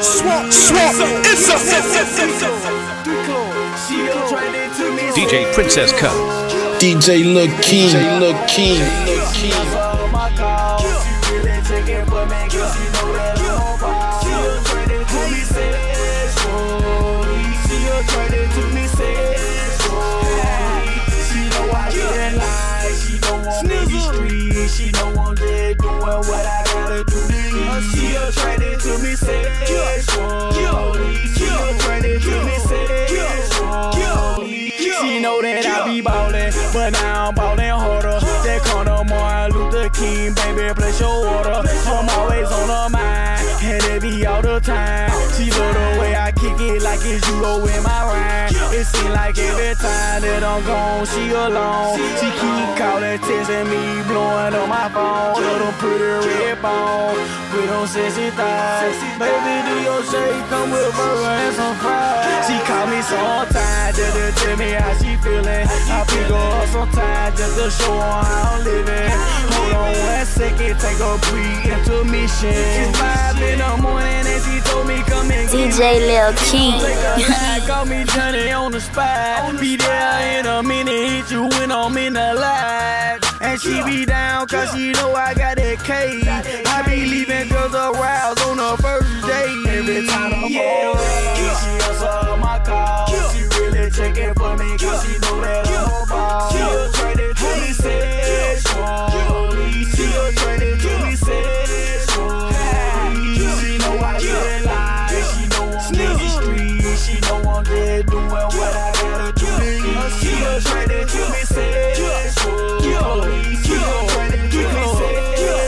Swamp, swamp, it's a DJ Princess Cut. DJ Lil King, DJ Lil King, Lil King. Ballin', but now I'm ballin' harder. That corner Martin Luther King, baby, place your order. I'm always on her mind, and it be all the time. She love the way I kick it like it's you go in my rhyme. It seem like every time that I'm gone, she alone. She keep calling, texting me, blowing on my phone. Little pretty red bone with them sexy thighs. Baby, do your shake, come with burger and some fries. She call me sometimes just to tell me how she feeling. I pick her up sometimes just to show her how I'm living. Hold on one second, take a brief intermission. It's five in the morning and she told me come and get DJ Lil King. Take a ride, call me Johnny on the spot. Be there in a minute, hit you when I'm in the live. And she be down cause she know I got that K. I be leaving girls aroused on the first day. Every time I'm yeah. she answer my call. Really checking for me cause she know that I'm a ball. She attracted to me sexually. She attracted to me sexually. She know I get lies. She know I'm in the street. She know I'm dead doing what I gotta do. She attracted to me sexually. She attracted to me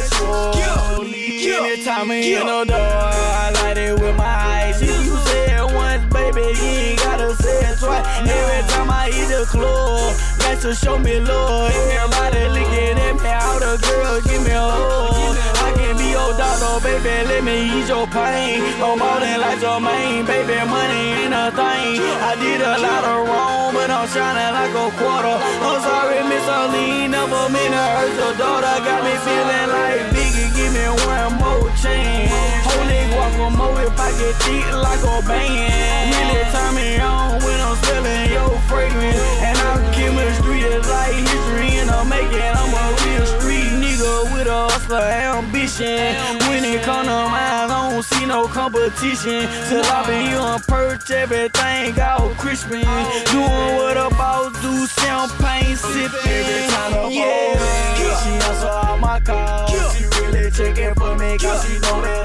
sexually. Anytime I'm in the door, I light it with my Every time I hit the club, that's to show me love. Everybody looking at me, all the girls give me a hug. I can be your doctor, baby, let me ease your pain. I'm ballin' like your main, baby, money ain't a thing. I did a lot of wrong, but I'm shining like a quarter. I'm sorry, Miss Arlene, never meant to hurt your daughter. Got me feeling like Biggie, give me one more chance. Holy guacamole, if I get deep like a band. Really turn hustler ambition. When it come to mine, I don't see no competition. Till I been here on perch, everything all crispin'. Doing what a boss do, champagne sipping. Every time I yeah. she answer all my calls. She really checking for me cause she know that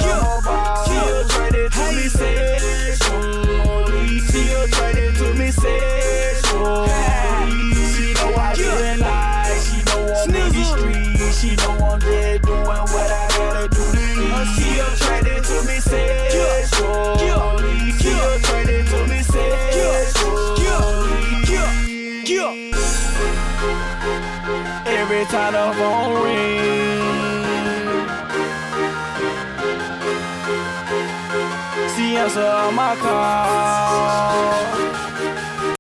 Every time the phone ring, she answer my call.